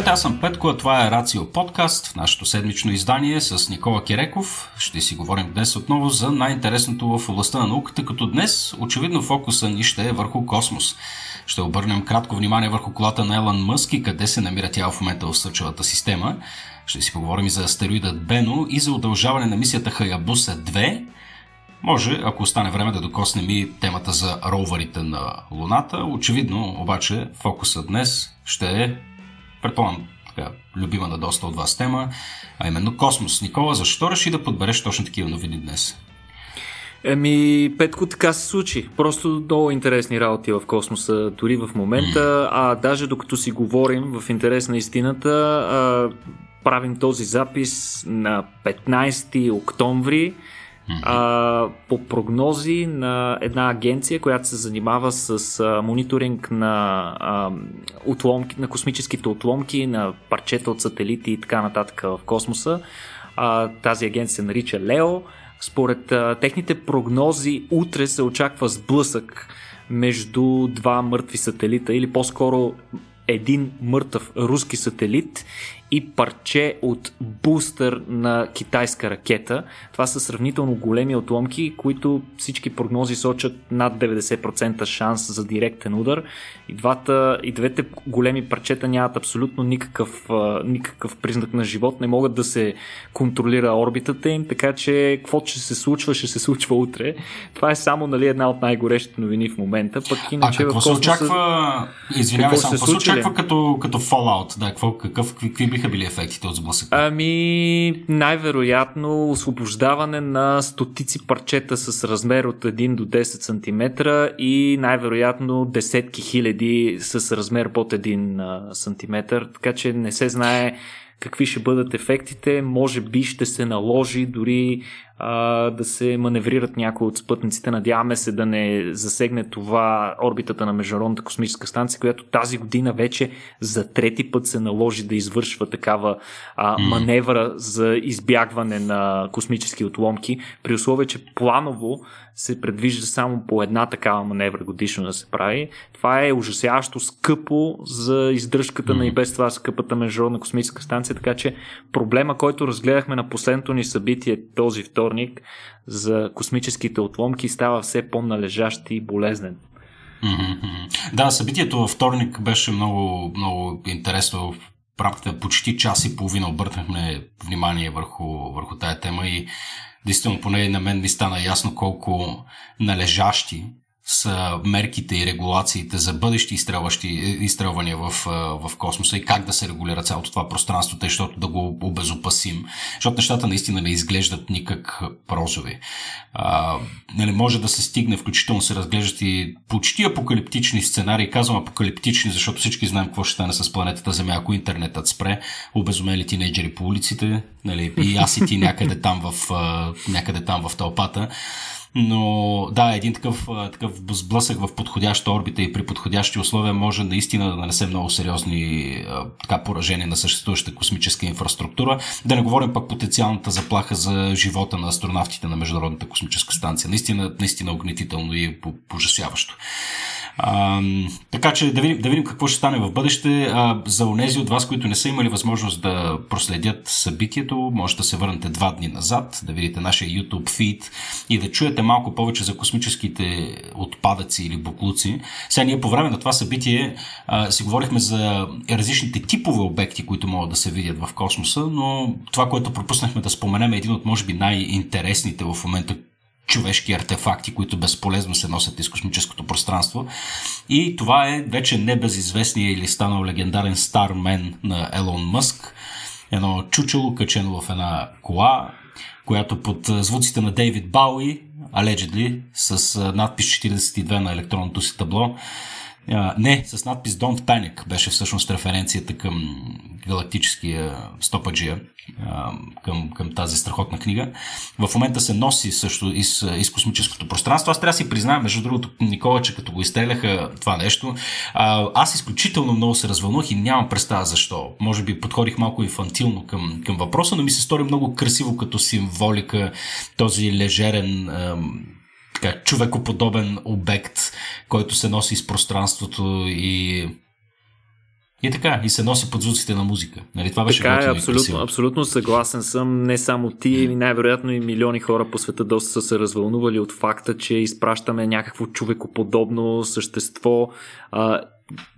Здравейте, аз съм Петко, а това е Рацио подкаст в нашето седмично издание с Никола Киреков. Ще си говорим днес отново за най-интересното в областта на науката, като днес очевидно фокуса ни ще е върху космос. Ще обърнем кратко внимание върху колата на Елън Мъск и къде се намира тя в момента в Слънчевата система. Ще си поговорим и за астероидът Бено и за удължаване на мисията Хаябуса 2. Може, ако остане време, да докоснем и темата за роварите на Луната. Очевидно, обаче, фокусът днес ще е предполагам, така, любима на доста от вас тема, а именно космос. Никола, защо реши да подбереш точно такива новини днес? Еми, Петко, така се случи. Просто много интересни работи в космоса, дори в момента, а даже докато си говорим в интерес на истината, а, правим този запис на 15 октомври а, по прогнози на една агенция, която се занимава с а, мониторинг на, а, отломки, на космическите отломки, на парчета от сателити и така нататък в космоса. А, тази агенция се нарича Лео. Според а, техните прогнози, утре се очаква сблъсък между два мъртви сателита или по-скоро един мъртъв руски сателит и парче от бустър на китайска ракета. Това са сравнително големи отломки, които всички прогнози сочат над 90% шанс за директен удар. И, двата, и двете големи парчета нямат абсолютно никакъв, никакъв признак на живот, не могат да се контролира орбитата им, така че какво ще се случва, ще се случва утре. Това е само нали, една от най-горещите новини в момента. Пък иначе а какво в космоса... се очаква, извинявай, само, какво се очаква като, като Fallout? Да, какво, какъв, какви биха били ефектите от сблъсъка? Ами, най-вероятно освобождаване на стотици парчета с размер от 1 до 10 см и най-вероятно десетки хиляди с размер под 1 см, така че не се знае какви ще бъдат ефектите. Може би ще се наложи дори а, да се маневрират някои от спътниците. Надяваме се да не засегне това орбитата на Международната космическа станция, която тази година вече за трети път се наложи да извършва такава а, маневра за избягване на космически отломки, при условие, че планово се предвижда само по една такава маневра годишно да се прави. Това е ужасяващо скъпо за издръжката на и без това скъпата Международна космическа станция, така че проблема, който разгледахме на последното ни събитие този вторник за космическите отломки става все по-належащ и болезнен. Да, събитието във вторник беше много, много интересно. В рамките почти час и половина обърнахме внимание върху, върху тая тема и действително поне на мен ми стана ясно колко належащи са мерките и регулациите за бъдещи изстрелвания в, в космоса и как да се регулира цялото това пространство, тъй, защото да го обезопасим. Защото нещата наистина не изглеждат никак прозови. А, нали, може да се стигне, включително се разглеждат и почти апокалиптични сценарии. Казвам апокалиптични, защото всички знаем какво ще стане с планетата Земя, ако интернетът спре, обезумели тинейджери по улиците, нали, и аз и ти някъде там в, някъде там в тълпата. Но да, един такъв, такъв сблъсък в подходяща орбита и при подходящи условия може наистина да нанесе много сериозни така, поражения на съществуващата космическа инфраструктура. Да не говорим пък потенциалната заплаха за живота на астронавтите на Международната космическа станция. Наистина, наистина огнетително и ужасяващо. А, така че да видим, да видим какво ще стане в бъдеще. А, за онези от вас, които не са имали възможност да проследят събитието, може да се върнете два дни назад, да видите нашия YouTube feed и да чуете малко повече за космическите отпадъци или буклуци. Сега ние по време на това събитие а, си говорихме за различните типове обекти, които могат да се видят в космоса, но това, което пропуснахме да споменем е един от може би най-интересните в момента човешки артефакти, които безполезно се носят из космическото пространство. И това е вече небезизвестния или станал легендарен Стармен на Елон Мъск. Едно чучело, качено в една кола, която под звуците на Дейвид Бауи, allegedly, с надпис 42 на електронното си табло, не, с надпис Don't Panic беше всъщност референцията към галактическия стопаджия, към, към тази страхотна книга. В момента се носи също из, из космическото пространство. Аз трябва да си призная, между другото, Никола, че като го изстреляха това нещо, аз изключително много се развълнах и нямам представа защо. Може би подходих малко инфантилно към, към въпроса, но ми се стори много красиво като символика този лежерен така, човекоподобен обект, който се носи из пространството и И така, и се носи под звуците на музика. Нали, това беше така е, абсолютно, абсолютно съгласен съм. Не само ти, и най-вероятно и милиони хора по света доста са се развълнували от факта, че изпращаме някакво човекоподобно същество а,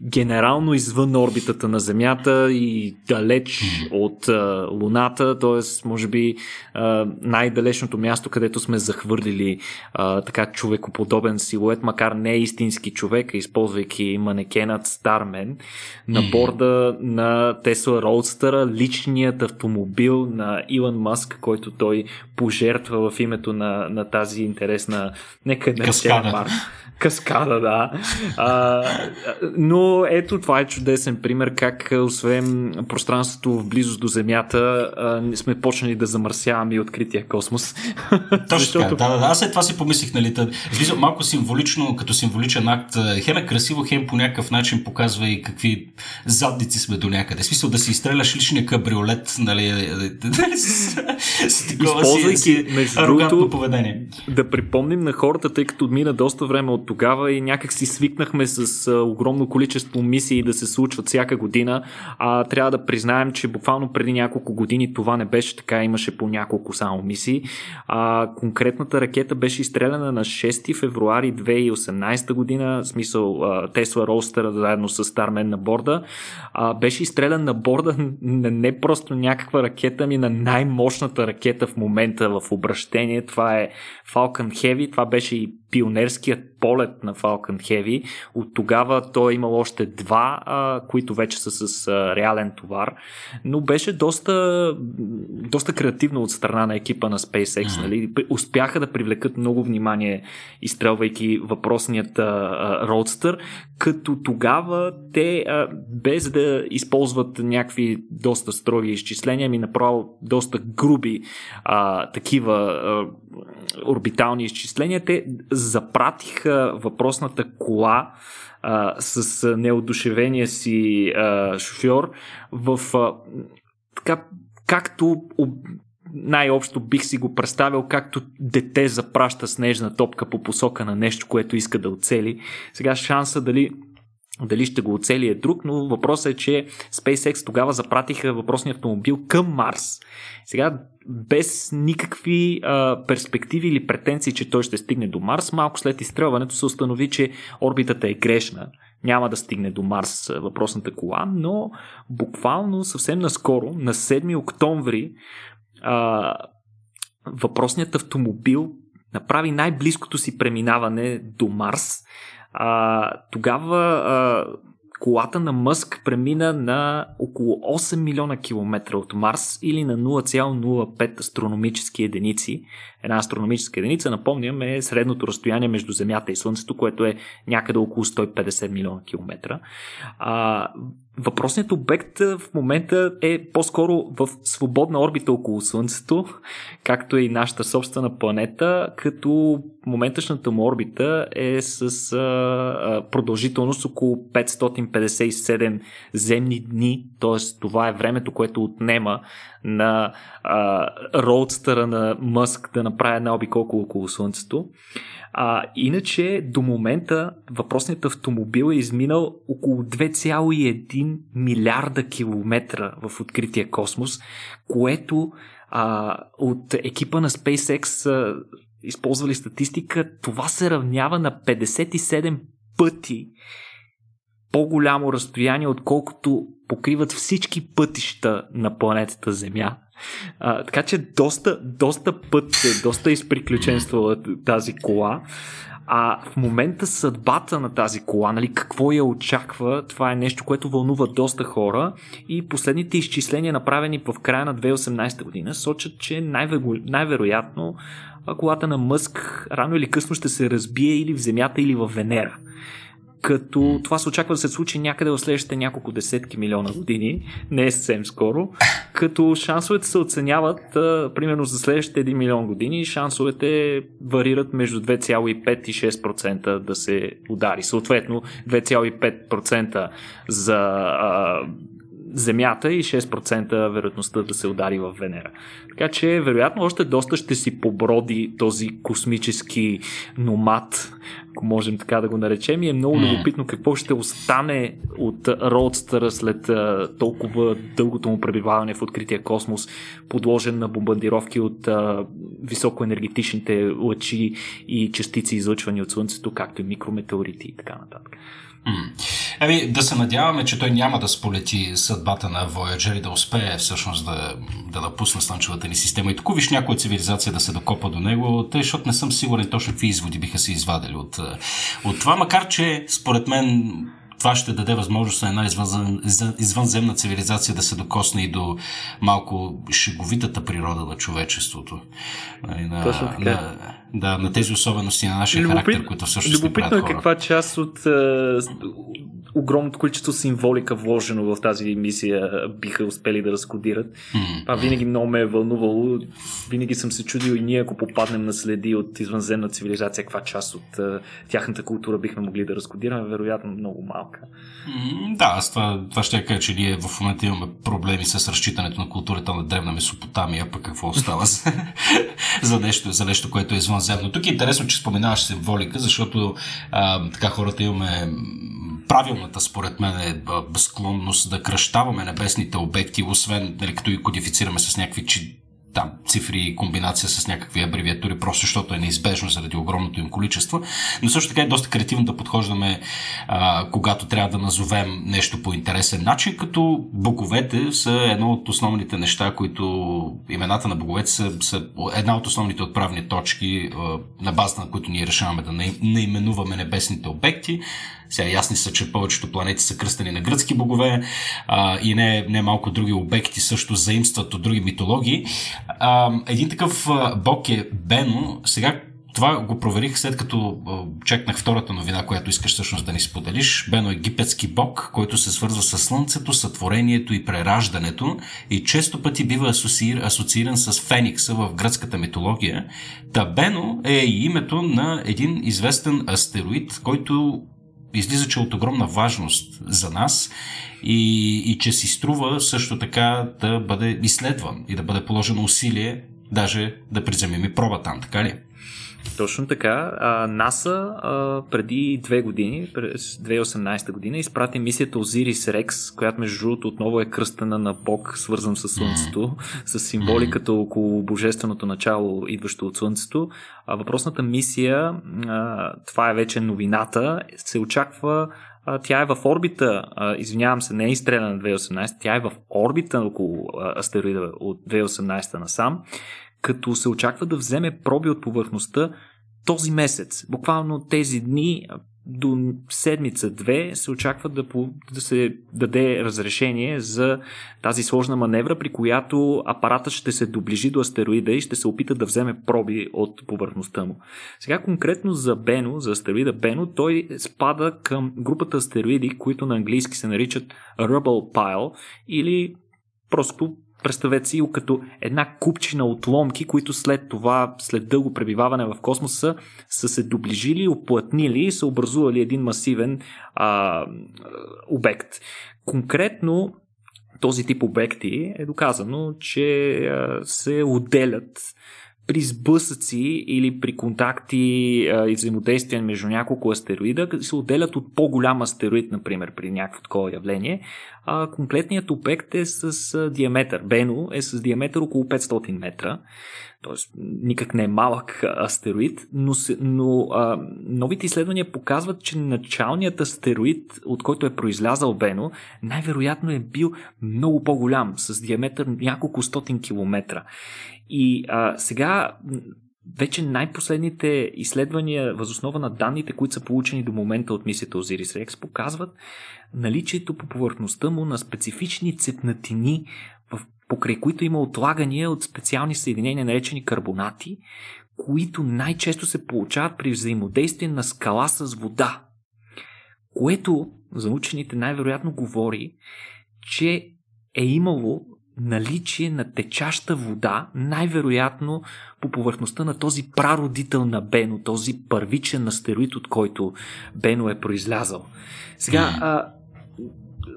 генерално извън орбитата на Земята и далеч от а, Луната, т.е. може би а, най-далечното място, където сме захвърлили а, така човекоподобен силует, макар не истински човек, използвайки манекенът Стармен, на борда на Тесла Роудстъра, личният автомобил на Илон Маск, който той пожертва в името на, на тази интересна, нека Марс. Каскада, да. А, но ето това е чудесен пример как освен пространството в близост до Земята а, сме почнали да замърсяваме и открития космос. Точно Защото... така, да, да, аз след това си помислих, нали, тъд, малко символично, като символичен акт, хем е красиво, хем по някакъв начин показва и какви задници сме до някъде. Смисъл да си изстреляш личния кабриолет, нали, с, с такова си, си арогантно поведение. Да припомним на хората, тъй като мина доста време от тогава и някак си свикнахме с огромно количество мисии да се случват всяка година. А трябва да признаем, че буквално преди няколко години това не беше така, имаше по няколко само мисии. А, конкретната ракета беше изстреляна на 6 февруари 2018 година, в смисъл Тесла Роустера заедно с Стармен на борда. А, беше изстрелян на борда на не просто някаква ракета, ми на най-мощната ракета в момента в обращение. Това е Falcon Heavy. Това беше и пионерският полет на Falcon Heavy. От тогава той е имал още два, а, които вече са с а, реален товар, но беше доста, доста креативно от страна на екипа на SpaceX. Mm-hmm. Нали? Успяха да привлекат много внимание, изстрелвайки въпросният а, Roadster, като тогава те, без да използват някакви доста строги изчисления, ми направо доста груби а, такива а, орбитални изчисления, те запратиха въпросната кола а, с неодушевения си а, шофьор в а, така, както най-общо бих си го представил както дете запраща снежна топка по посока на нещо, което иска да оцели. Сега шанса дали дали ще го оцели е друг, но въпросът е, че SpaceX тогава запратиха въпросния автомобил към Марс. Сега, без никакви а, перспективи или претенции, че той ще стигне до Марс, малко след изстрелването се установи, че орбитата е грешна. Няма да стигне до Марс въпросната кола, но буквално съвсем наскоро, на 7 октомври, а, въпросният автомобил направи най-близкото си преминаване до Марс а, тогава а, колата на Мъск премина на около 8 милиона километра от Марс или на 0,05 астрономически единици. Една астрономическа единица, напомням, е средното разстояние между Земята и Слънцето, което е някъде около 150 милиона километра. А, Въпросният обект в момента е по-скоро в свободна орбита около Слънцето, както и нашата собствена планета, като моментъчната му орбита е с а, продължителност около 557 земни дни, т.е. това е времето, което отнема на а, на Мъск да направи една обиколка около Слънцето. А, иначе до момента въпросният автомобил е изминал около 2,1 милиарда километра в открития космос, което а, от екипа на SpaceX а, използвали статистика, това се равнява на 57 пъти по-голямо разстояние, отколкото покриват всички пътища на планетата Земя. А, така че доста, доста път, доста изприключенствала тази кола. А в момента съдбата на тази кола, нали, какво я очаква, това е нещо, което вълнува доста хора и последните изчисления, направени в края на 2018 година, сочат, че най-веро... най-вероятно колата на Мъск рано или късно ще се разбие или в Земята, или в Венера като това се очаква да се случи някъде в следващите няколко десетки милиона години, не е съвсем скоро, като шансовете се оценяват а, примерно за следващите 1 милион години, шансовете варират между 2,5 и 6% да се удари. Съответно 2,5% за а, Земята и 6% вероятността да се удари в Венера. Така че, вероятно, още доста ще си поброди този космически номад, ако можем така да го наречем. И е много любопитно какво ще остане от Роудстъра след толкова дългото му пребиваване в открития космос, подложен на бомбардировки от високоенергетичните лъчи и частици, излъчвани от Слънцето, както и микрометеорити и така нататък. Еми, да се надяваме, че той няма да сполети съдбата на Voyager и да успее всъщност да, да напусне Слънчевата ни система. И тук виж някоя цивилизация да се докопа до него, тъй, защото не съм сигурен точно какви изводи биха се извадили от, от това, макар че според мен това ще даде възможност на една извън, извънземна цивилизация да се докосне и до малко шеговитата природа на човечеството. Нали, на, Точно така. На, да, на тези особености на нашия Любопит... характер, които всъщност Любопитно е каква част от огромното количество символика вложено в тази мисия биха успели да разкодират. Mm-hmm. Това винаги много ме е вълнувало. Винаги съм се чудил и ние, ако попаднем на следи от извънземна цивилизация, каква част от uh, тяхната култура бихме могли да разкодираме, вероятно много малка. Да, аз това, това ще кажа, че ние в момента имаме проблеми с разчитането на културата на древна Месопотамия, пък какво остава за, за, нещо, за нещо, което е извънземно. Тук е интересно, че споменаваш символика, защото а, така хората имаме правилната, според мен, е склонност да кръщаваме небесните обекти, освен нали, като и кодифицираме с някакви там цифри и комбинация с някакви абревиатури, просто защото е неизбежно заради огромното им количество. Но също така е доста креативно да подхождаме, а, когато трябва да назовем нещо по интересен начин, като боговете са едно от основните неща, които имената на боговете са, са една от основните отправни точки, а, на базата на които ние решаваме да наименуваме небесните обекти. Сега ясни са, че повечето планети са кръстени на гръцки богове а, и не, не малко други обекти също заимстват от други митологии. А, един такъв бог е Бено. Сега това го проверих след като чекнах втората новина, която искаш всъщност да ни споделиш. Бено е египетски бог, който се свързва с Слънцето, сътворението и прераждането и често пъти бива асоциир, асоцииран с Феникса в гръцката митология. Та Бено е и името на един известен астероид, който излиза, че е от огромна важност за нас и, и че си струва също така да бъде изследван и да бъде положено усилие, даже да приземим и проба там, така ли? Точно така. А, НАСА а, преди две години, през 2018 година, изпрати мисията Osiris Rex, която между другото отново е кръстена на Бог, свързан с Слънцето, с символиката около божественото начало, идващо от Слънцето. А въпросната мисия, а, това е вече новината, се очаква тя е в орбита, извинявам се, не е изстреляна 2018, тя е в орбита около астероида от 2018 насам като се очаква да вземе проби от повърхността този месец. Буквално тези дни до седмица-две се очаква да, да се даде разрешение за тази сложна маневра, при която апаратът ще се доближи до астероида и ще се опита да вземе проби от повърхността му. Сега конкретно за Бено, за астероида Бено, той спада към групата астероиди, които на английски се наричат Rubble Pile или просто Представете си като една купчина отломки, които след това, след дълго пребиваване в космоса, са се доближили, оплътнили и са образували един масивен а, обект. Конкретно този тип обекти е доказано, че се отделят при сблъсъци или при контакти а, и взаимодействия между няколко астероида, се отделят от по-голям астероид, например, при някакво такова явление, а комплетният обект е с а, диаметър. Бено е с диаметър около 500 метра, т.е. никак не е малък астероид, но, но а, новите изследвания показват, че началният астероид, от който е произлязал Бено, най-вероятно е бил много по-голям, с диаметър няколко стотин километра. И а, сега вече най-последните изследвания възоснова на данните, които са получени до момента от мисията Osiris Rex, показват наличието по повърхността му на специфични цепнатини, покрай които има отлагания от специални съединения, наречени карбонати, които най-често се получават при взаимодействие на скала с вода. Което за учените най-вероятно говори, че е имало наличие на течаща вода, най-вероятно по повърхността на този прародител на Бено, този първичен астероид, от който Бено е произлязал. Сега, а,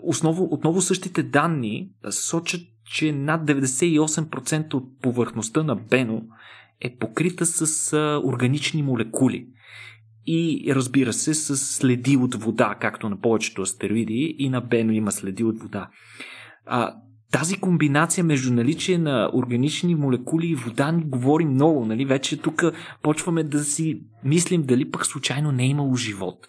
осново, отново същите данни сочат, че над 98% от повърхността на Бено е покрита с а, органични молекули. И разбира се, с следи от вода, както на повечето астероиди, и на Бено има следи от вода. А, тази комбинация между наличие на органични молекули и вода ни говори много. Нали? Вече тук почваме да си мислим дали пък случайно не е имало живот.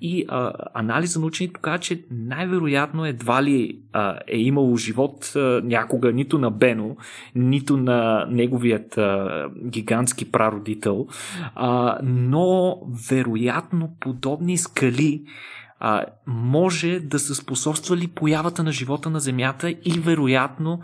И а, анализа на учените показва, че най-вероятно едва ли а, е имало живот а, някога нито на Бено, нито на неговият а, гигантски прародител, а, но вероятно подобни скали а, може да са способствали появата на живота на Земята и вероятно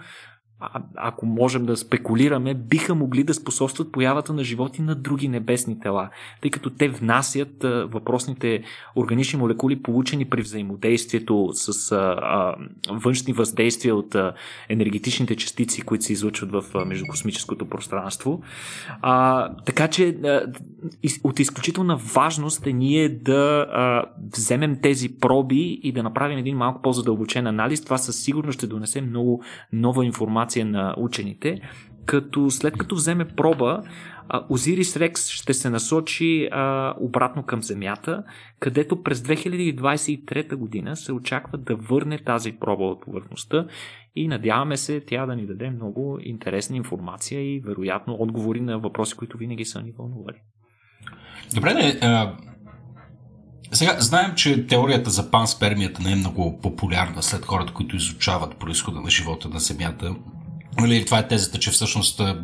а, ако можем да спекулираме, биха могли да способстват появата на животи на други небесни тела, тъй като те внасят а, въпросните органични молекули, получени при взаимодействието с а, а, външни въздействия от а, енергетичните частици, които се излъчват в а, междукосмическото пространство. А, така че а, от изключителна важност е ние да а, вземем тези проби и да направим един малко по-задълбочен анализ. Това със сигурност ще донесе много нова информация информация на учените, като след като вземе проба, Озирис Рекс ще се насочи а, обратно към Земята, където през 2023 година се очаква да върне тази проба от повърхността и надяваме се тя да ни даде много интересна информация и вероятно отговори на въпроси, които винаги са ни вълнували. Добре, не, а... Сега, знаем, че теорията за панспермията не е много популярна след хората, които изучават происхода на живота на Земята. Нали, това е тезата, че всъщност а,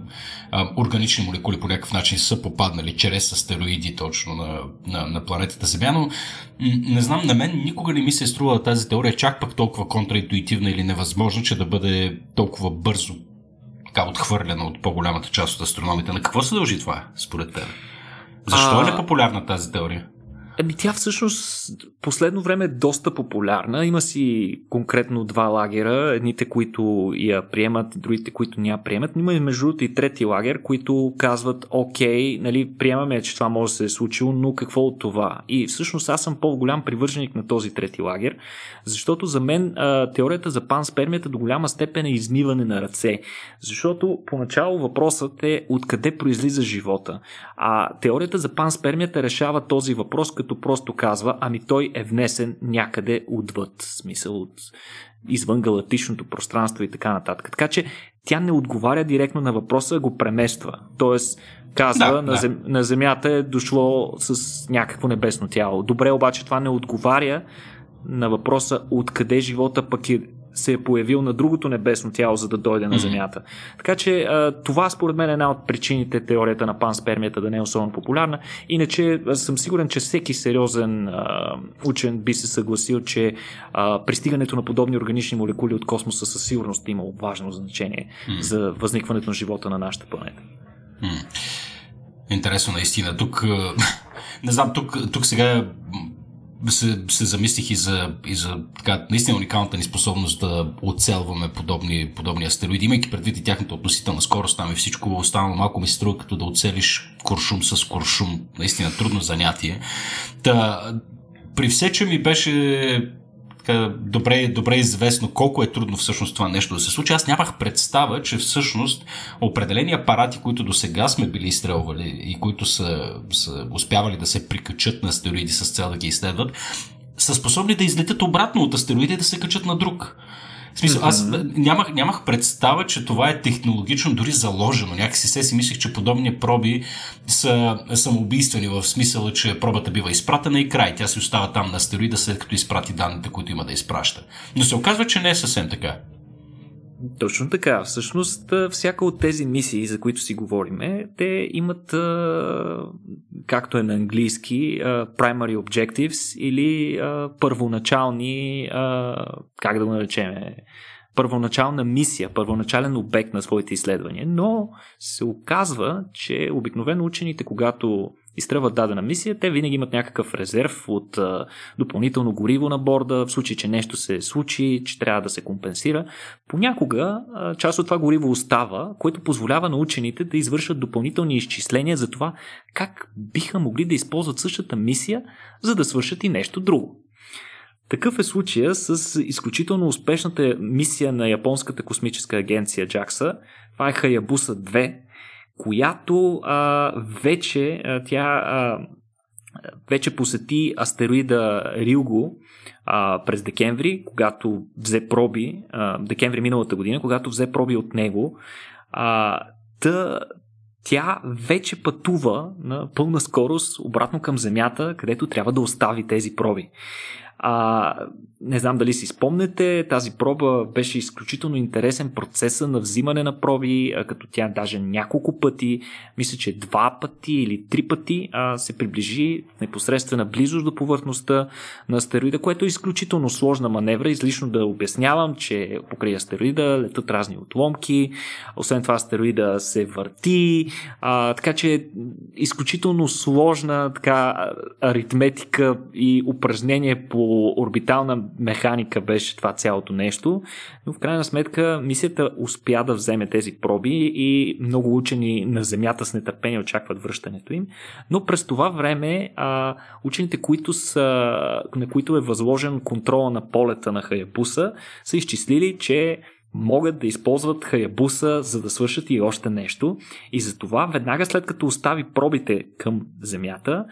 органични молекули по някакъв начин са попаднали чрез астероиди точно на, на, на планетата Земя, но не знам, на мен никога не ми се е струва тази теория чак пък толкова контраинтуитивна или невъзможна, че да бъде толкова бързо така отхвърлена от по-голямата част от астрономите. На какво се дължи това, според теб? Защо а... е непопулярна тази теория? Ами тя всъщност последно време е доста популярна. Има си конкретно два лагера. Едните, които я приемат, другите, които не я приемат. Има и между другото и трети лагер, които казват, окей, нали, приемаме, че това може да се е случило, но какво от това? И всъщност аз съм по-голям привърженик на този трети лагер, защото за мен а, теорията за панспермията до голяма степен е измиване на ръце. Защото поначало въпросът е откъде произлиза живота. А теорията за панспермията решава този въпрос, като просто казва, ами той е внесен някъде отвъд, смисъл от извън галактичното пространство и така нататък. Така че тя не отговаря директно на въпроса, а го премества. Тоест, казва, да, на, да. Зем, на Земята е дошло с някакво небесно тяло. Добре, обаче това не отговаря на въпроса откъде живота пък е се е появил на другото небесно тяло, за да дойде на Земята. Така че това според мен е една от причините теорията на панспермията да не е особено популярна. Иначе съм сигурен, че всеки сериозен учен би се съгласил, че пристигането на подобни органични молекули от космоса със сигурност има важно значение за възникването на живота на нашата планета. Интересно наистина. Тук, не знам, тук, тук сега се, се замислих и за, и за така, наистина уникалната ни способност да оцелваме подобни, подобни астероиди, имайки предвид и тяхната относителна скорост там и всичко останало малко ми се струва като да оцелиш куршум с куршум. Наистина трудно занятие. Та, при все, че ми беше така, добре, добре известно колко е трудно всъщност това нещо да се случи. Аз нямах представа, че всъщност определени апарати, които до сега сме били изстрелвали и които са, са успявали да се прикачат на астероиди с цел да ги изследват, са способни да излетят обратно от астероиди и да се качат на друг. В смисъл, аз нямах, нямах представа, че това е технологично дори заложено. Някакси се си мислех, че подобни проби са самоубийствени в смисъла, че пробата бива изпратена и край. Тя си остава там на астероида, след като изпрати данните, които има да изпраща. Но се оказва, че не е съвсем така. Точно така. Всъщност, всяка от тези мисии, за които си говориме, те имат, както е на английски, primary objectives или първоначални, как да го наречем, първоначална мисия, първоначален обект на своите изследвания. Но се оказва, че обикновено учените, когато изтръват дадена мисия, те винаги имат някакъв резерв от а, допълнително гориво на борда, в случай, че нещо се случи, че трябва да се компенсира. Понякога а, част от това гориво остава, което позволява на учените да извършат допълнителни изчисления за това как биха могли да използват същата мисия, за да свършат и нещо друго. Такъв е случая с изключително успешната мисия на японската космическа агенция JAXA. Това е Хаябуса 2, която а, вече а, тя а, вече посети астероида Рилго а, през декември, когато взе проби, а, декември миналата година, когато взе проби от него. А, та, тя вече пътува на пълна скорост обратно към Земята, където трябва да остави тези проби. А, не знам дали си спомнете, тази проба беше изключително интересен процеса на взимане на проби, като тя даже няколко пъти, мисля, че два пъти или три пъти а, се приближи непосредствена близост до повърхността на астероида, което е изключително сложна маневра. Излишно да обяснявам, че покрай астероида летат разни отломки, освен това астероида се върти, а, така че изключително сложна така, аритметика и упражнение по орбитална механика беше това цялото нещо, но в крайна сметка мисията успя да вземе тези проби и много учени на Земята с нетърпение очакват връщането им. Но през това време а, учените, които са, на които е възложен контрола на полета на Хаябуса, са изчислили, че могат да използват Хаябуса, за да свършат и още нещо. И затова, веднага след като остави пробите към Земята,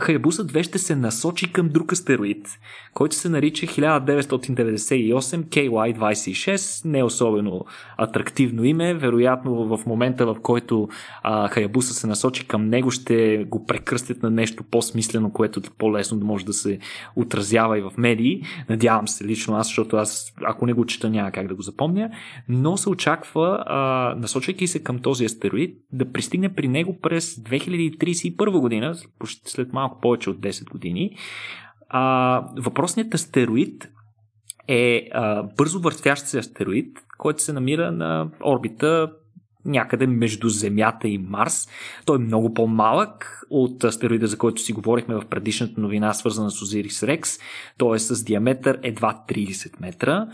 Хаябуса 2 ще се насочи към друг астероид, който се нарича 1998 KY26. Не е особено атрактивно име. Вероятно в момента, в който а, Хаябуса се насочи към него, ще го прекръстят на нещо по-смислено, което по-лесно да може да се отразява и в медии. Надявам се лично аз, защото аз, ако не го чета, няма как да го запомня. Но се очаква, а, насочвайки се към този астероид, да пристигне при него през 2031 година, след малко малко повече от 10 години. А, въпросният астероид е а, бързо въртящ се астероид, който се намира на орбита някъде между Земята и Марс. Той е много по-малък, от астероида, за който си говорихме в предишната новина, свързана с Озирис Рекс. Той е с диаметър едва 30 метра,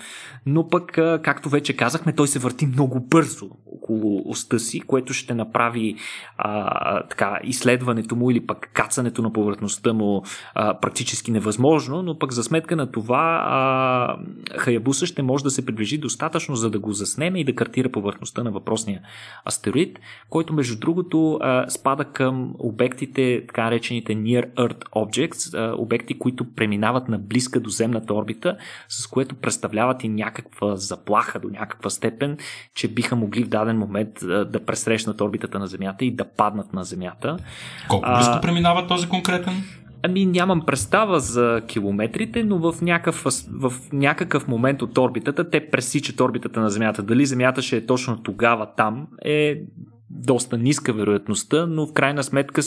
но пък, както вече казахме, той се върти много бързо около оста си, което ще направи а, така, изследването му или пък кацането на повърхността му а, практически невъзможно, но пък за сметка на това а, Хаябуса ще може да се приближи достатъчно, за да го заснеме и да картира повърхността на въпросния астероид, който между другото а, спада към обекти обектите, така наречените Near Earth Objects, обекти, които преминават на близка до земната орбита, с което представляват и някаква заплаха до някаква степен, че биха могли в даден момент да пресрещнат орбитата на Земята и да паднат на Земята. Колко близко а, преминава този конкретен? Ами нямам представа за километрите, но в някакъв, в някакъв момент от орбитата те пресичат орбитата на Земята. Дали Земята ще е точно тогава там е доста ниска вероятността, но в крайна сметка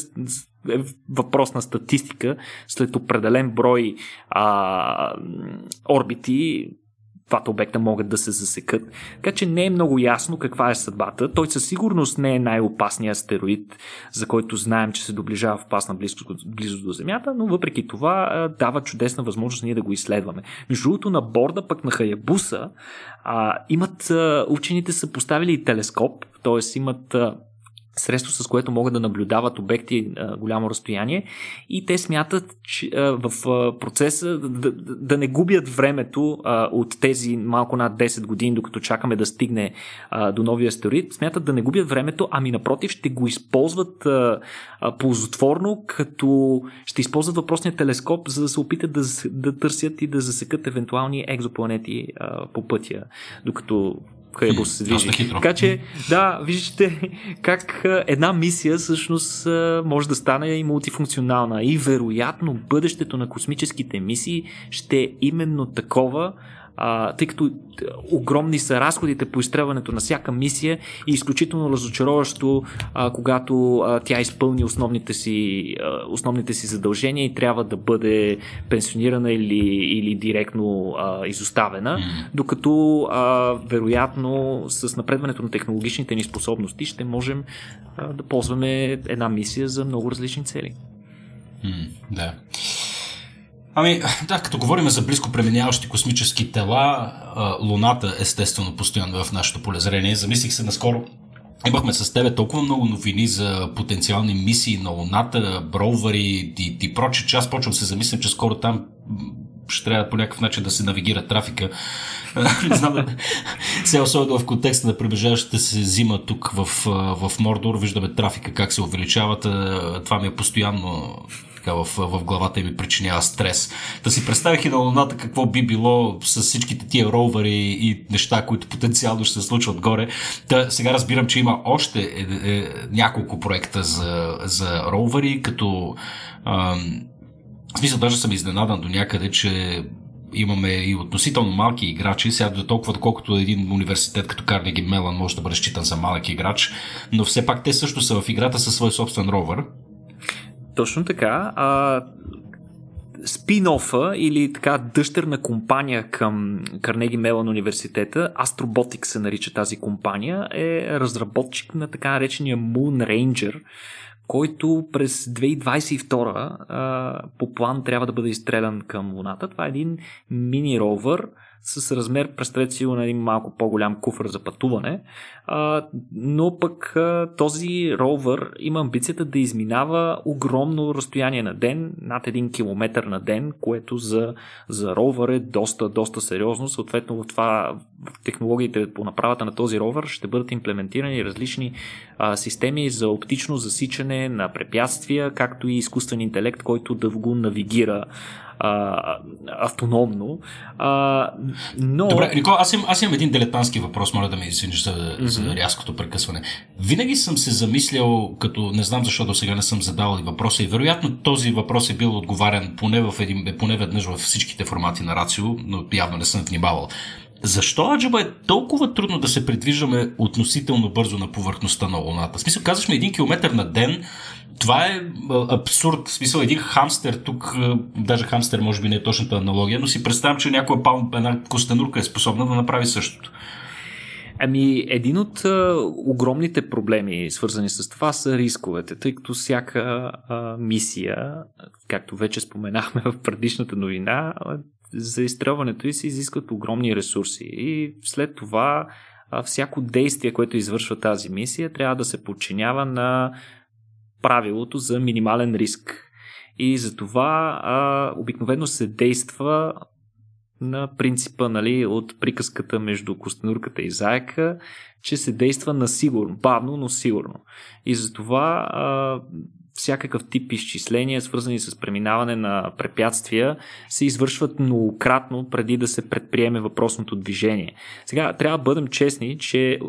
е въпрос на статистика. След определен брой а, орбити двата обекта могат да се засекат. Така че не е много ясно каква е съдбата. Той със сигурност не е най-опасният астероид, за който знаем, че се доближава в опасна близко, близо до Земята, но въпреки това дава чудесна възможност ние да го изследваме. Между другото, на борда пък на Хаябуса а, имат, а, учените са поставили и телескоп, т.е. имат а, средство, с което могат да наблюдават обекти а, голямо разстояние. И те смятат, че а, в а, процеса да, да, не губят времето а, от тези малко над 10 години, докато чакаме да стигне а, до новия астероид, смятат да не губят времето, ами напротив ще го използват а, а, ползотворно, като ще използват въпросния телескоп, за да се опитат да, да търсят и да засекат евентуални екзопланети а, по пътя, докато където се движи. Така че, да, виждате как една мисия всъщност може да стане и мултифункционална. И вероятно бъдещето на космическите мисии ще е именно такова, а, тъй като огромни са разходите по изтребването на всяка мисия и изключително разочароващо, а, когато а, тя изпълни основните си, а, основните си задължения и трябва да бъде пенсионирана или, или директно а, изоставена, докато а, вероятно с напредването на технологичните ни способности ще можем а, да ползваме една мисия за много различни цели. Mm, да. Ами, да, като говорим за близко преминяващи космически тела, Луната естествено постоянно в нашето полезрение. Замислих се наскоро, Имахме с тебе толкова много новини за потенциални мисии на Луната, броувари и, и проче, че аз почвам се замислям, че скоро там ще трябва по някакъв начин да се навигира трафика. не знам, да... сега особено в контекста на приближаващата се зима тук в, в Мордор, виждаме трафика как се увеличават. Това ми е постоянно така в, в главата и ми причинява стрес. Да си представих и на Луната какво би било с всичките тия ровъри и неща, които потенциално ще се случват горе. Та, сега разбирам, че има още е, е, няколко проекта за, за ровъри, като ам, в смисъл, даже съм изненадан до някъде, че имаме и относително малки играчи, сега до толкова, доколкото един университет като Карнеги Мелан може да бъде считан за малък играч, но все пак те също са в играта със свой собствен ровър. Точно така. А, спин-офа или така дъщерна компания към Карнеги Мелан университета, Astrobotics се нарича тази компания, е разработчик на така наречения Moon Ranger, който през 2022 а, по план трябва да бъде изстрелян към Луната. Това е един мини ровър, с размер, представете си на един малко по-голям куфър за пътуване, а, но пък а, този ровър има амбицията да изминава огромно разстояние на ден, над един километър на ден, което за, за ровър е доста, доста сериозно. Съответно в това в технологиите по направата на този ровър ще бъдат имплементирани различни а, системи за оптично засичане на препятствия, както и изкуствен интелект, който да го навигира а, автономно. А, но... Добре, Нико, аз, им, аз имам един дилетантски въпрос, моля да ме извиниш за, mm-hmm. за рязкото прекъсване. Винаги съм се замислял, като не знам защо до сега не съм задавал и въпроса, и вероятно този въпрос е бил отговарен поне, в един, поне веднъж във всичките формати на Рацио, но явно не съм внимавал. Защо Аджаба е толкова трудно да се придвижваме относително бързо на повърхността на Луната? В смисъл, казваш ми един километр на ден, това е абсурд. В смисъл, един хамстер тук, даже хамстер може би не е точната аналогия, но си представям, че някоя пал, една костенурка е способна да направи същото. Ами, един от а, огромните проблеми, свързани с това, са рисковете, тъй като всяка а, мисия, както вече споменахме в предишната новина, за изстрелването и се изискват огромни ресурси. И след това всяко действие, което извършва тази мисия, трябва да се подчинява на правилото за минимален риск. И за това а, обикновено се действа на принципа нали, от приказката между костенурката и заека, че се действа на сигурно, бавно, но сигурно. И затова а, всякакъв тип изчисления, свързани с преминаване на препятствия, се извършват многократно преди да се предприеме въпросното движение. Сега трябва да бъдем честни, че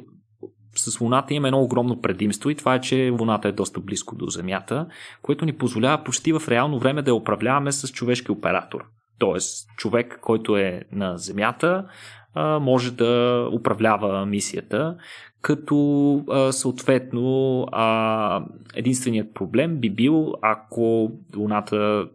с Луната имаме едно огромно предимство и това е, че Луната е доста близко до Земята, което ни позволява почти в реално време да я управляваме с човешки оператор. Тоест, човек, който е на Земята, може да управлява мисията, като съответно единственият проблем би бил, ако Луната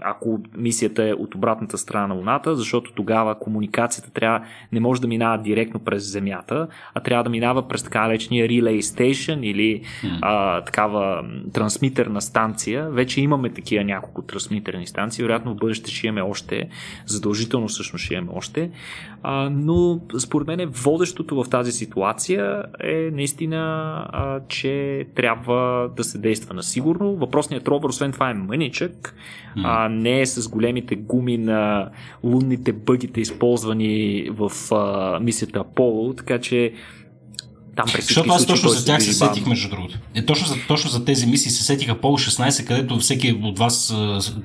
ако мисията е от обратната страна на Луната, защото тогава комуникацията трябва, не може да минава директно през Земята, а трябва да минава през така наречения Relay Station или а, такава трансмитерна станция. Вече имаме такива няколко трансмитерни станции, вероятно в бъдеще ще имаме още, задължително всъщност ще имаме още. А, но според мен водещото в тази ситуация е наистина, а, че трябва да се действа на сигурно. Въпросният ровър, освен това е мъничък, а не е с големите гуми на лунните бъгите, използвани в а, мисията Аполо, така че там през Защото аз точно за тях се сетих, между другото. Е, точно, за, точно за тези мисии се сетих Apollo 16, където всеки от вас,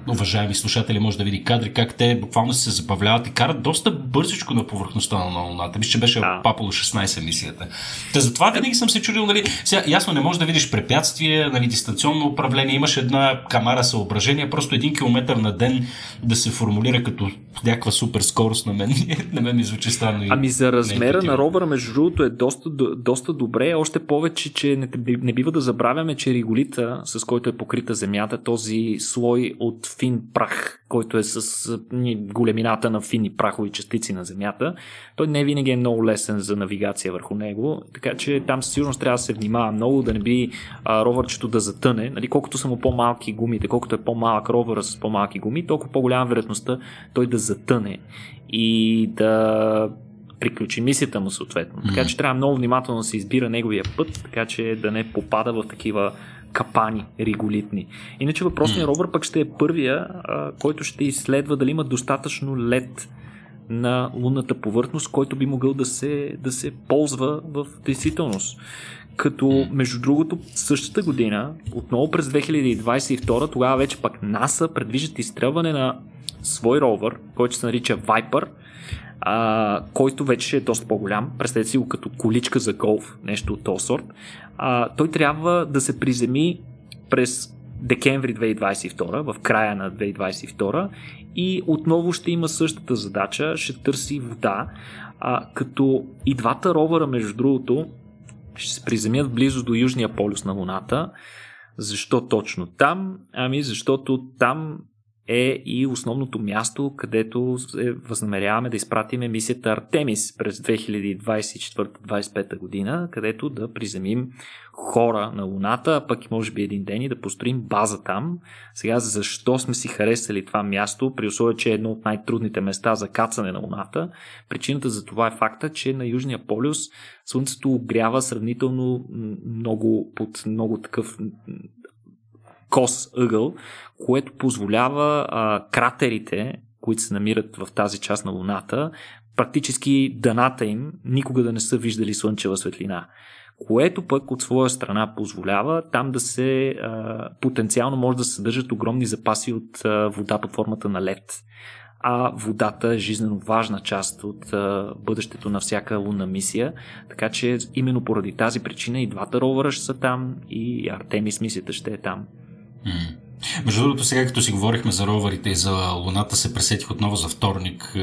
уважаеми слушатели, може да види кадри, как те буквално се забавляват и карат доста бързичко на повърхността на Луната. Мисля, че беше да. Apollo 16 мисията. Та затова винаги съм се чудил, нали, сега, ясно не можеш да видиш препятствие, нали, дистанционно управление, имаш една камара съображение, просто един километр на ден да се формулира като някаква супер скорост на мен, на мен ми звучи странно. Ами за размера на ровъра, между другото, е доста, доста доста добре, още повече, че не, не бива да забравяме, че реголита, с който е покрита Земята, този слой от фин прах, който е с големината на фини прахови частици на Земята, той не винаги е много лесен за навигация върху него, така че там със сигурност трябва да се внимава много, да не би а, ровърчето да затъне. Нали, колкото са му по-малки гумите, колкото е по-малък ровъра с по-малки гуми, толкова по-голяма вероятността той да затъне и да приключи мисията му съответно. Така че трябва много внимателно да се избира неговия път, така че да не попада в такива капани риголитни. Иначе въпросният ровър пък ще е първия, а, който ще изследва дали има достатъчно лед на лунната повърхност, който би могъл да се, да се ползва в действителност. Като, между другото, същата година, отново през 2022, тогава вече пък НАСА предвиждат изстрелване на свой ровър, който се нарича Viper, а, който вече е доста по-голям. Представете си го като количка за голф, нещо от този сорт. А, той трябва да се приземи през декември 2022, в края на 2022 и отново ще има същата задача, ще търси вода, а, като и двата ровъра, между другото, ще се приземят близо до Южния полюс на Луната. Защо точно там? Ами защото там е и основното място, където възнамеряваме да изпратим мисията Артемис през 2024-2025 година, където да приземим хора на Луната, пък и може би един ден и да построим база там. Сега защо сме си харесали това място, при условие, че е едно от най-трудните места за кацане на Луната? Причината за това е факта, че на Южния полюс Слънцето огрява сравнително много под много такъв кос ъгъл, което позволява а, кратерите, които се намират в тази част на Луната, практически дъната им никога да не са виждали слънчева светлина. Което пък от своя страна позволява там да се а, потенциално може да се съдържат огромни запаси от а, вода под формата на лед. А водата е жизненно важна част от а, бъдещето на всяка лунна мисия, така че именно поради тази причина и двата ровъра ще са там и Артемис мисията ще е там. Mm. Между другото, сега като си говорихме за роварите и за Луната, се пресетих отново за вторник,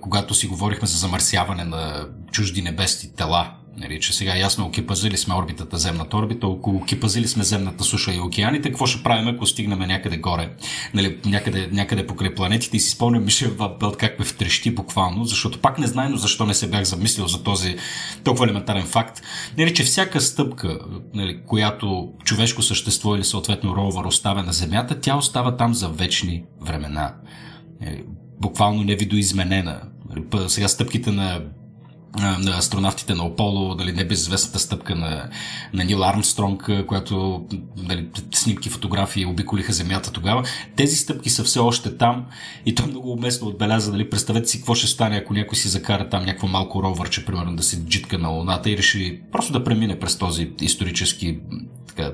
когато си говорихме за замърсяване на чужди небесни тела. Нали, че сега ясно окипазили сме орбитата, земната орбита, около окипазили сме земната суша и океаните, какво ще правим, ако стигнем някъде горе, нали, някъде, някъде покрай планетите и си спомням Мишел Белт как ме втрещи буквално, защото пак не знайно защо не се бях замислил за този толкова елементарен факт, нали, че всяка стъпка, нали, която човешко същество или съответно ровър оставя на Земята, тя остава там за вечни времена. Нали, буквално невидоизменена. Нали, сега стъпките на на астронавтите на Ополо, нали, небезизвестната стъпка на, на Нил Армстронг, която нали, снимки, фотографии обиколиха Земята тогава. Тези стъпки са все още там и то много уместно отбеляза. Нали, представете си какво ще стане, ако някой си закара там някакво малко ровърче, примерно да се джитка на Луната и реши просто да премине през този исторически така,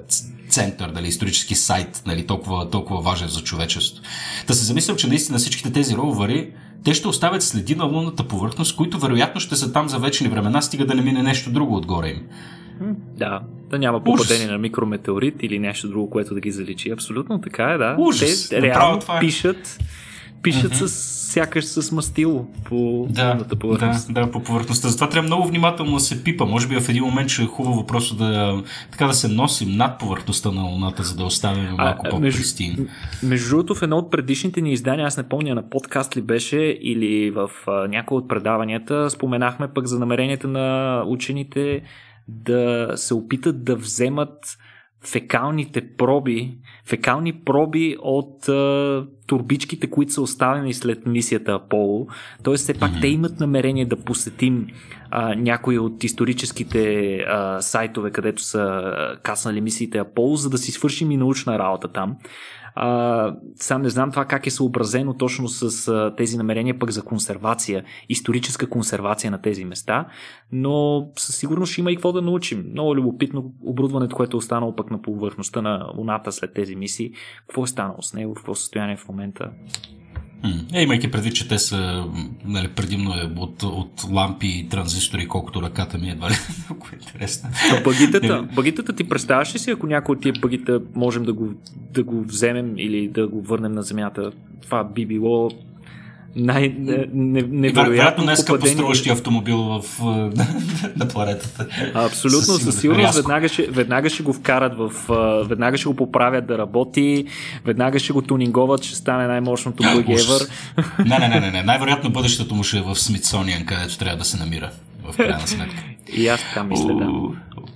център, дали, исторически сайт, нали, толкова, толкова важен за човечеството. Да се замислям, че наистина всичките тези ровъри те ще оставят следи на лунната повърхност, които вероятно ще са там за вечни времена, стига да не мине нещо друго отгоре им. Да, да няма попадение Ужас. на микрометеорит или нещо друго, което да ги заличи. Абсолютно така е, да. Ужас. Те реално това е. пишат пишат mm-hmm. с, сякаш с мастило по да, повърхност. Да, да, по повърхността. Затова трябва много внимателно да се пипа. Може би в един момент ще е хубаво просто да, така да се носим над повърхността на Луната, за да оставим малко по-пристин. Между, между другото, в едно от предишните ни издания, аз не помня на подкаст ли беше или в а, някои от предаванията, споменахме пък за намеренията на учените да се опитат да вземат фекалните проби, фекални проби от а, турбичките, които са оставени след мисията Аполо. Тоест, все пак mm-hmm. те имат намерение да посетим а, някои от историческите а, сайтове, където са каснали мисиите Аполо, за да си свършим и научна работа там. А, сам не знам това как е съобразено точно с а, тези намерения пък за консервация, историческа консервация на тези места, но със сигурност ще има и какво да научим. Много любопитно оборудването, което е останало пък на повърхността на Луната след тези мисии. Какво е станало с него, в какво състояние в момента? Е, имайки предвид, че те са нали, предимно е от, от лампи и транзистори, колкото ръката ми едва ли много интересна. А бъгитата, бъгитата ти представяш ли си, ако някой от тия бъгита можем да го, да го вземем или да го върнем на Земята? Това би било най- невероятно Вероятно днес струващи автомобил в, на планетата. Абсолютно, със сигурност веднага ще, веднага ще го вкарат в... Веднага ще го поправят да работи, веднага ще го тунинговат, ще стане най-мощното бъг ever. Не, не, не, не, не. Най-вероятно бъдещето му ще е в Смитсониан, където трябва да се намира. В крайна сметка. И аз така мисля, да.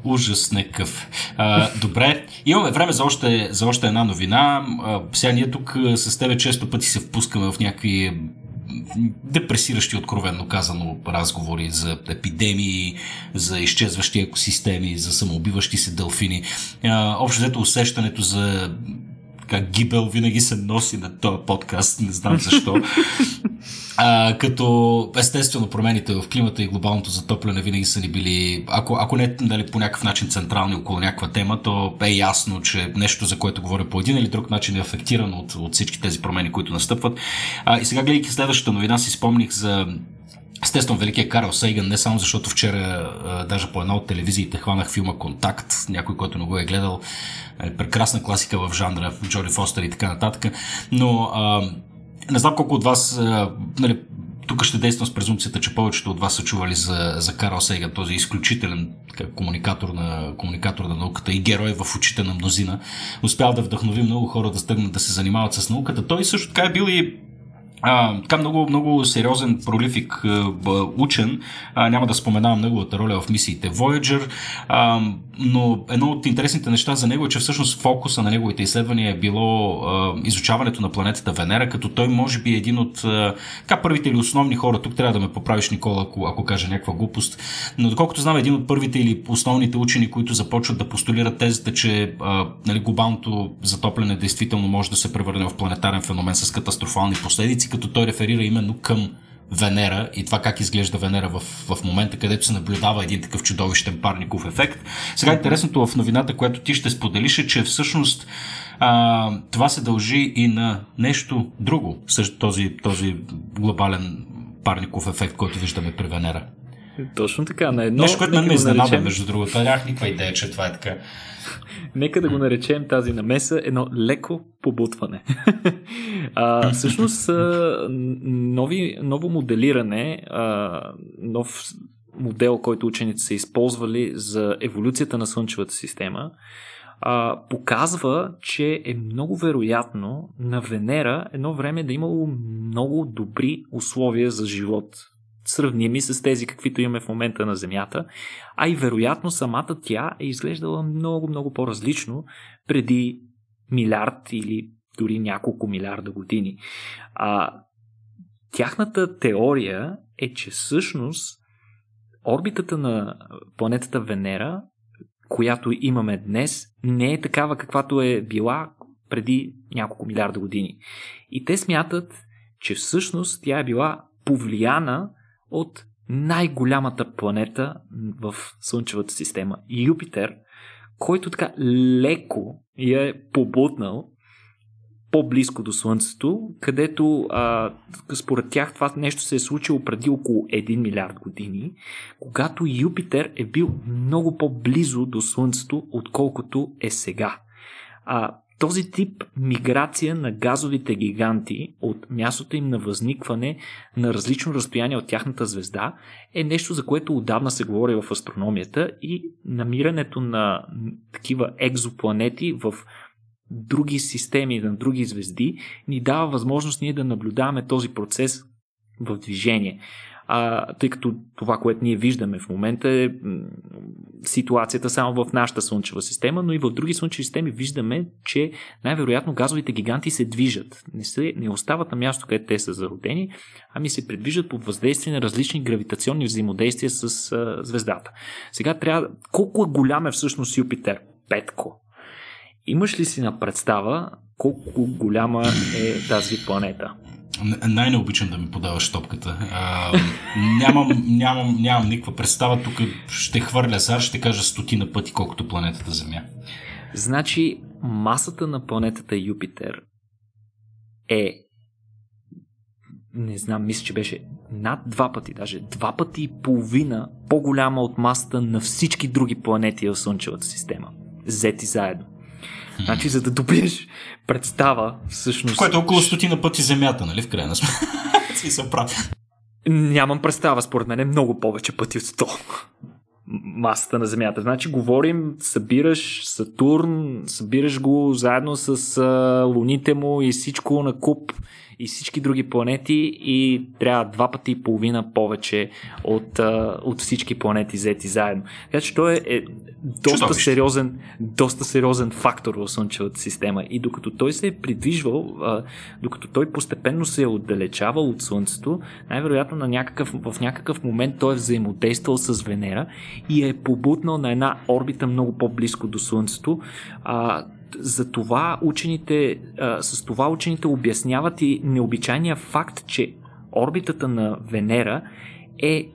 Ужас некъв. А, добре, имаме време за още, за още една новина. А, сега ние тук с тебе често пъти се впускаме в някакви депресиращи, откровенно казано, разговори за епидемии, за изчезващи екосистеми, за самоубиващи се дълфини. Общо взето усещането за как гибел винаги се носи на този подкаст, не знам защо. А, като естествено промените в климата и глобалното затопляне винаги са ни били, ако, ако не дали, по някакъв начин централни около някаква тема, то е ясно, че нещо, за което говоря по един или друг начин е афектирано от, от всички тези промени, които настъпват. А, и сега, гледайки следващата новина, си спомних за Естествено, великият Карл Сейган, не само защото вчера, а, даже по една от телевизиите, хванах филма Контакт, някой, който не го е гледал, е прекрасна класика в жанра, Джоли Фостер и така нататък, но а, не знам колко от вас, а, нали, тук ще действам с презумцията, че повечето от вас са чували за, за Карл Сейган, този изключителен така, комуникатор, на, комуникатор на науката и герой в очите на мнозина. Успял да вдъхнови много хора да стъгнат да се занимават с науката. Той също така е бил и а, така много, много сериозен, пролифик учен. Няма да споменавам неговата роля в мисиите Voyager, но едно от интересните неща за него е, че всъщност фокуса на неговите изследвания е било изучаването на планетата Венера, като той може би е един от така, първите или основни хора. Тук трябва да ме поправиш, Никола, ако, ако кажа някаква глупост. Но доколкото знам, един от първите или основните учени, които започват да постулират тезата, че нали, глобалното затопляне действително може да се превърне в планетарен феномен с катастрофални последици като той реферира именно към Венера и това как изглежда Венера в, в момента, където се наблюдава един такъв чудовищен парников ефект. Сега интересното в новината, което ти ще споделиш е, че всъщност а, това се дължи и на нещо друго, също този, този глобален парников ефект, който виждаме при Венера. Точно така. На едно, Нещо, което ме изненада, наречем... между другото. Нямах никаква идея, че това е така. Нека да го наречем тази намеса едно леко побутване. а, всъщност, нови, ново моделиране, а, нов модел, който учените са използвали за еволюцията на Слънчевата система, а, показва, че е много вероятно на Венера едно време да е имало много добри условия за живот сравними с тези, каквито имаме в момента на Земята, а и вероятно самата тя е изглеждала много, много по-различно преди милиард или дори няколко милиарда години. А, тяхната теория е, че всъщност орбитата на планетата Венера, която имаме днес, не е такава каквато е била преди няколко милиарда години. И те смятат, че всъщност тя е била повлияна от най-голямата планета в Слънчевата система Юпитер, който така леко я е побутнал по-близко до Слънцето, където а, според тях това нещо се е случило преди около 1 милиард години, когато Юпитер е бил много по-близо до Слънцето, отколкото е сега. А, този тип миграция на газовите гиганти от мястото им на възникване на различно разстояние от тяхната звезда е нещо, за което отдавна се говори в астрономията и намирането на такива екзопланети в други системи, на други звезди, ни дава възможност ние да наблюдаваме този процес в движение а, тъй като това, което ние виждаме в момента е ситуацията само в нашата Слънчева система, но и в други Слънчеви системи виждаме, че най-вероятно газовите гиганти се движат. Не, се, не остават на място, където те са зародени, ами се предвиждат под въздействие на различни гравитационни взаимодействия с а, звездата. Сега трябва... Колко е голям е всъщност Юпитер? Петко. Имаш ли си на представа колко голяма е тази планета? Най-не обичам да ми подаваш топката. А, нямам, нямам, нямам никаква представа. Тук ще хвърля сар, ще кажа стотина пъти колкото планетата Земя. Значи, масата на планетата Юпитер е не знам, мисля, че беше над два пъти, даже два пъти и половина по-голяма от масата на всички други планети в Слънчевата система. Зети заедно. Значи, за да добиеш представа, всъщност. Което е около стотина пъти земята, нали, в крайна сметка. Си съм прав. Нямам представа, според мен е много повече пъти от 100 масата на Земята. Значи говорим, събираш Сатурн, събираш го заедно с а, луните му и всичко на куп и всички други планети и трябва два пъти и половина повече от, от всички планети взети заедно. Така че той е, е доста сериозен, доста сериозен фактор в Слънчевата система и докато той се е придвижвал, докато той постепенно се е отдалечавал от Слънцето, най-вероятно на някакъв, в някакъв момент той е взаимодействал с Венера и е побутнал на една орбита много по-близко до Слънцето. А, за това учените, а, с това учените обясняват и необичайния факт, че орбитата на Венера е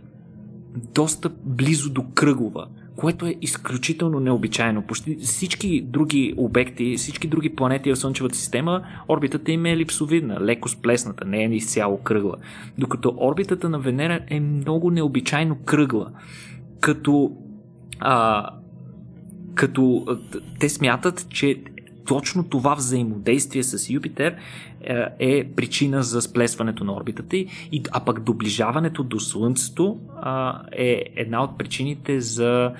доста близо до кръгова, което е изключително необичайно. Почти всички други обекти, всички други планети в Слънчевата система, орбитата им е елипсовидна, леко сплесната, не е изцяло кръгла. Докато орбитата на Венера е много необичайно кръгла. Като а, като те смятат, че точно това взаимодействие с Юпитер е, е причина за сплесването на орбитата й, а пък доближаването до Слънцето е една от причините за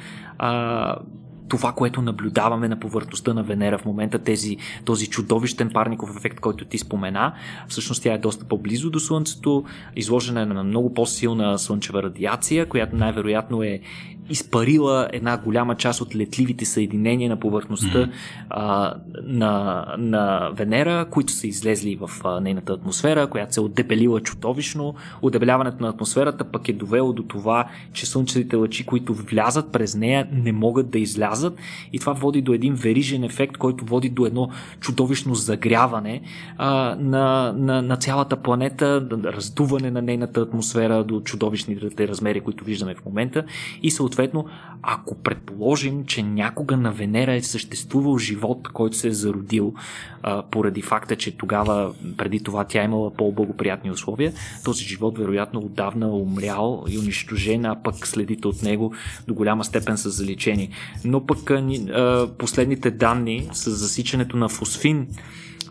това, което наблюдаваме на повърхността на Венера в момента, тези, този чудовищен парников ефект, който ти спомена, всъщност тя е доста по-близо до Слънцето, изложена е на много по-силна слънчева радиация, която най-вероятно е изпарила една голяма част от летливите съединения на повърхността mm-hmm. а, на, на Венера, които са излезли в а, нейната атмосфера, която се е отдебелила чудовищно. Отдебеляването на атмосферата пък е довело до това, че слънчевите лъчи, които влязат през нея, не могат да излязат и това води до един верижен ефект, който води до едно чудовищно загряване а, на, на, на цялата планета, раздуване на нейната атмосфера до чудовищните размери, които виждаме в момента и съответно съответно, ако предположим, че някога на Венера е съществувал живот, който се е зародил а, поради факта, че тогава, преди това, тя е имала по-благоприятни условия, този живот вероятно отдавна е умрял и унищожен, а пък следите от него до голяма степен са заличени. Но пък а, последните данни с засичането на фосфин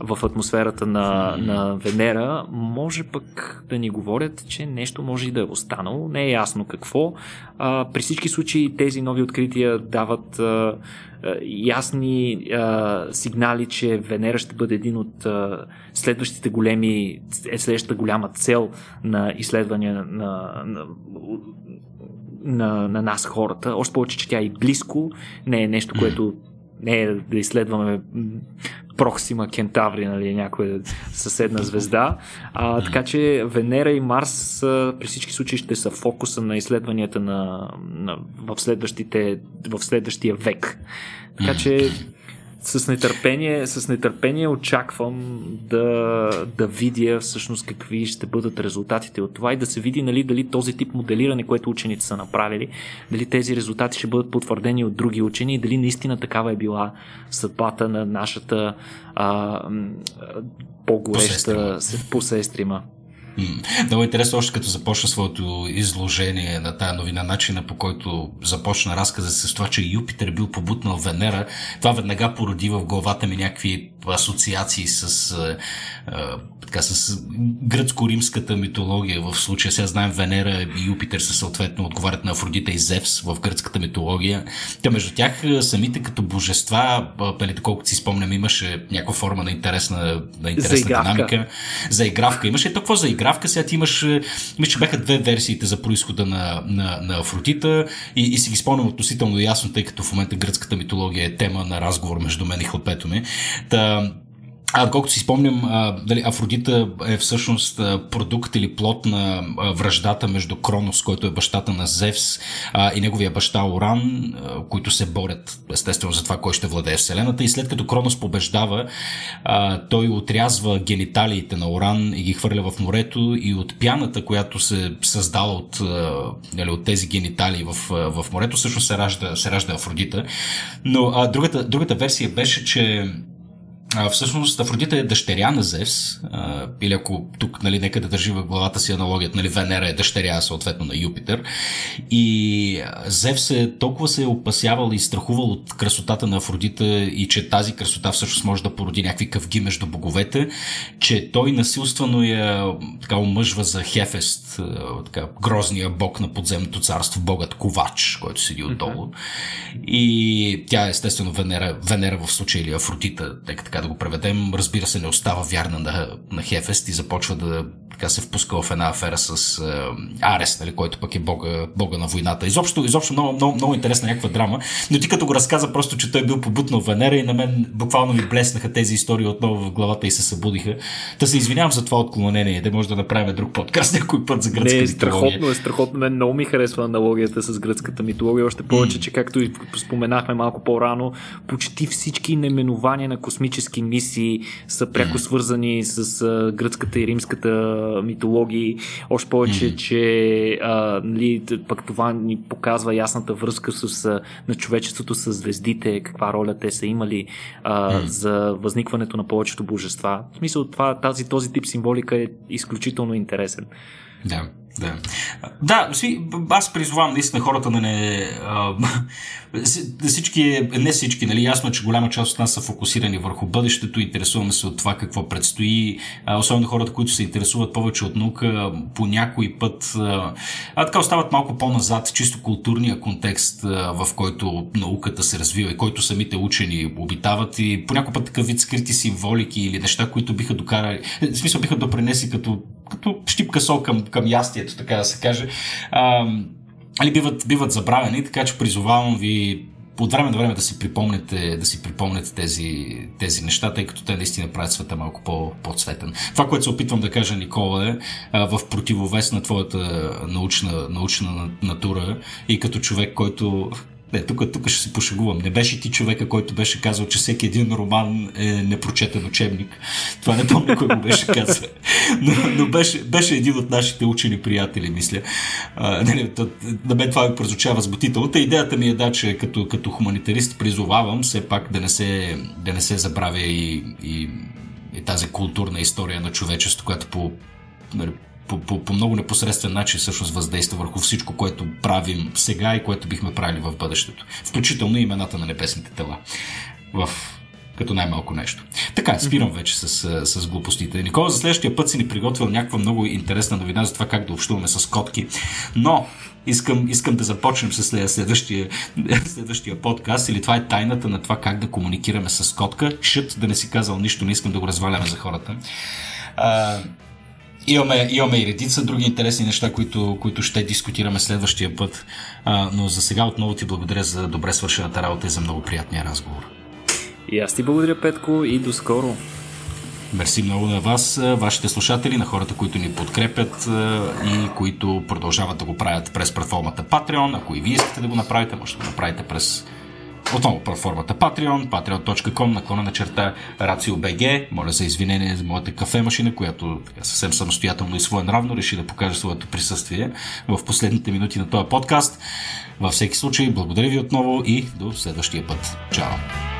в атмосферата на, на Венера, може пък да ни говорят, че нещо може и да е останало. Не е ясно какво. А, при всички случаи тези нови открития дават а, ясни а, сигнали, че Венера ще бъде един от а, следващите големи, е следващата голяма цел на изследвания на, на на, на нас хората. Още повече, че тя е близко, не е нещо, което не е да изследваме Проксима Кентаври, нали, някоя съседна звезда. А, така че Венера и Марс а, при всички случаи ще са фокуса на изследванията на, на, в, следващите, в следващия век. Така че с нетърпение, с нетърпение очаквам да, да видя всъщност какви ще бъдат резултатите от това и да се види нали, дали този тип моделиране, което учените са направили, дали тези резултати ще бъдат потвърдени от други учени и дали наистина такава е била съдбата на нашата а, по-гореща посестрима. Много интересно, още като започна своето изложение на тая новина, начина по който започна разказа с това, че Юпитер бил побутнал Венера, това веднага породи в главата ми някакви асоциации с, а, така, с гръцко-римската митология. В случая сега знаем Венера и Юпитер са съответно отговарят на Афродита и Зевс в гръцката митология. Те между тях самите като божества, нали, колкото си спомням, имаше някаква форма на интересна, на интересна динамика. За игравка. Имаше толкова за игравка. Сега ти имаш, мисля, че бяха две версиите за происхода на, на, на Афродита и, и си ги спомням относително ясно, тъй като в момента гръцката митология е тема на разговор между мен и хлапето ми. Та, а, колкото си спомням, а, дали, Афродита е всъщност продукт или плод на връждата между Кронос, който е бащата на Зевс, а, и неговия баща Оран, а, които се борят естествено за това, кой ще владее Вселената. И след като Кронос побеждава, а, той отрязва гениталиите на Оран и ги хвърля в морето и от пяната, която се създала от, а, дали, от тези гениталии в, в морето, всъщност се ражда, се ражда Афродита. Но а, другата, другата версия беше, че а, всъщност Афродита е дъщеря на Зевс, а, или ако тук, нали, нека да държи в главата си аналогията, нали, Венера е дъщеря съответно на Юпитер. И Зевс е толкова се е опасявал и страхувал от красотата на Афродита и че тази красота всъщност може да породи някакви къвги между боговете, че той насилствено я така омъжва за Хефест, така, грозния бог на подземното царство, богът Ковач, който седи отдолу. И тя естествено Венера, Венера в случая или Афродита, тъй така така да го преведем. Разбира се, не остава вярна на, на Хефест и започва да така се впуска в една афера с е, Арес, нали, който пък е бога, бога на войната. Изобщо, изобщо много, много, много интересна някаква драма. Но ти като го разказа просто, че той е бил побутнал Венера и на мен буквално ми блеснаха тези истории отново в главата и се събудиха. Та се извинявам за това отклонение, да може да направим друг подкаст някой път за гръцка Не, страхотно е, страхотно. Мен много ми харесва аналогията с гръцката митология, още повече, че както и споменахме малко по-рано, почти всички наименования на космически мисии са пряко свързани с а, гръцката и римската митологии. Още повече, че а, нали, пък това ни показва ясната връзка с, а, на човечеството с звездите, каква роля те са имали а, за възникването на повечето божества. В смисъл, това, тази, този тип символика е изключително интересен. Да. Да. Да, аз призвавам наистина хората да не. Да всички, не всички, нали? Ясно е, че голяма част от нас са фокусирани върху бъдещето, интересуваме се от това какво предстои. Особено хората, които се интересуват повече от наука, по някой път. А така остават малко по-назад, чисто културния контекст, в който науката се развива и който самите учени обитават. И по някой път такъв вид скрити символики или неща, които биха докарали. В смисъл биха допринеси като, като щипка сол към, към ястието, така да се каже, а, али биват, биват забравени, така че призовавам ви от време на време да си припомнете, да си припомнете тези, тези неща, тъй като те наистина правят света малко по, по-цветен. Това, което се опитвам да кажа, Никола, е а, в противовес на твоята научна, научна натура и като човек, който не, тук, тук ще се пошегувам. Не беше ти човека, който беше казал, че всеки един роман е непрочетен учебник. Това не помня кой го беше казал. Но, но беше, беше един от нашите учени приятели, мисля. А, не, на мен това ми прозвучава възбудително. Та идеята ми е да, че като, като хуманитарист призовавам все пак да не се, да не се забравя и, и, и тази културна история на човечеството, която по нали, по, по, по много непосредствен начин всъщност въздейства върху всичко, което правим сега и което бихме правили в бъдещето. Включително и имената на небесните тела. В като най-малко нещо. Така, спирам вече с, с глупостите. Никола за следващия път си ни приготвил някаква много интересна новина за това как да общуваме с котки. Но искам, искам да започнем с следващия, следващия подкаст или това е тайната на това как да комуникираме с котка. Шът да не си казал нищо, не искам да го разваляме за хората. А, Имаме, имаме и редица други интересни неща, които, които ще дискутираме следващия път. А, но за сега отново ти благодаря за добре свършената работа и за много приятния разговор. И аз ти благодаря, Петко, и до скоро. Мерси много на вас, вашите слушатели, на хората, които ни подкрепят и които продължават да го правят през платформата Patreon. Ако и вие искате да го направите, може да го направите през отново платформата Patreon, patreon.com, наклона на черта RACIO.BG. Моля за извинение за моята кафе машина, която така, съвсем самостоятелно и своенравно реши да покаже своето присъствие в последните минути на този подкаст. Във всеки случай, благодаря ви отново и до следващия път. Чао!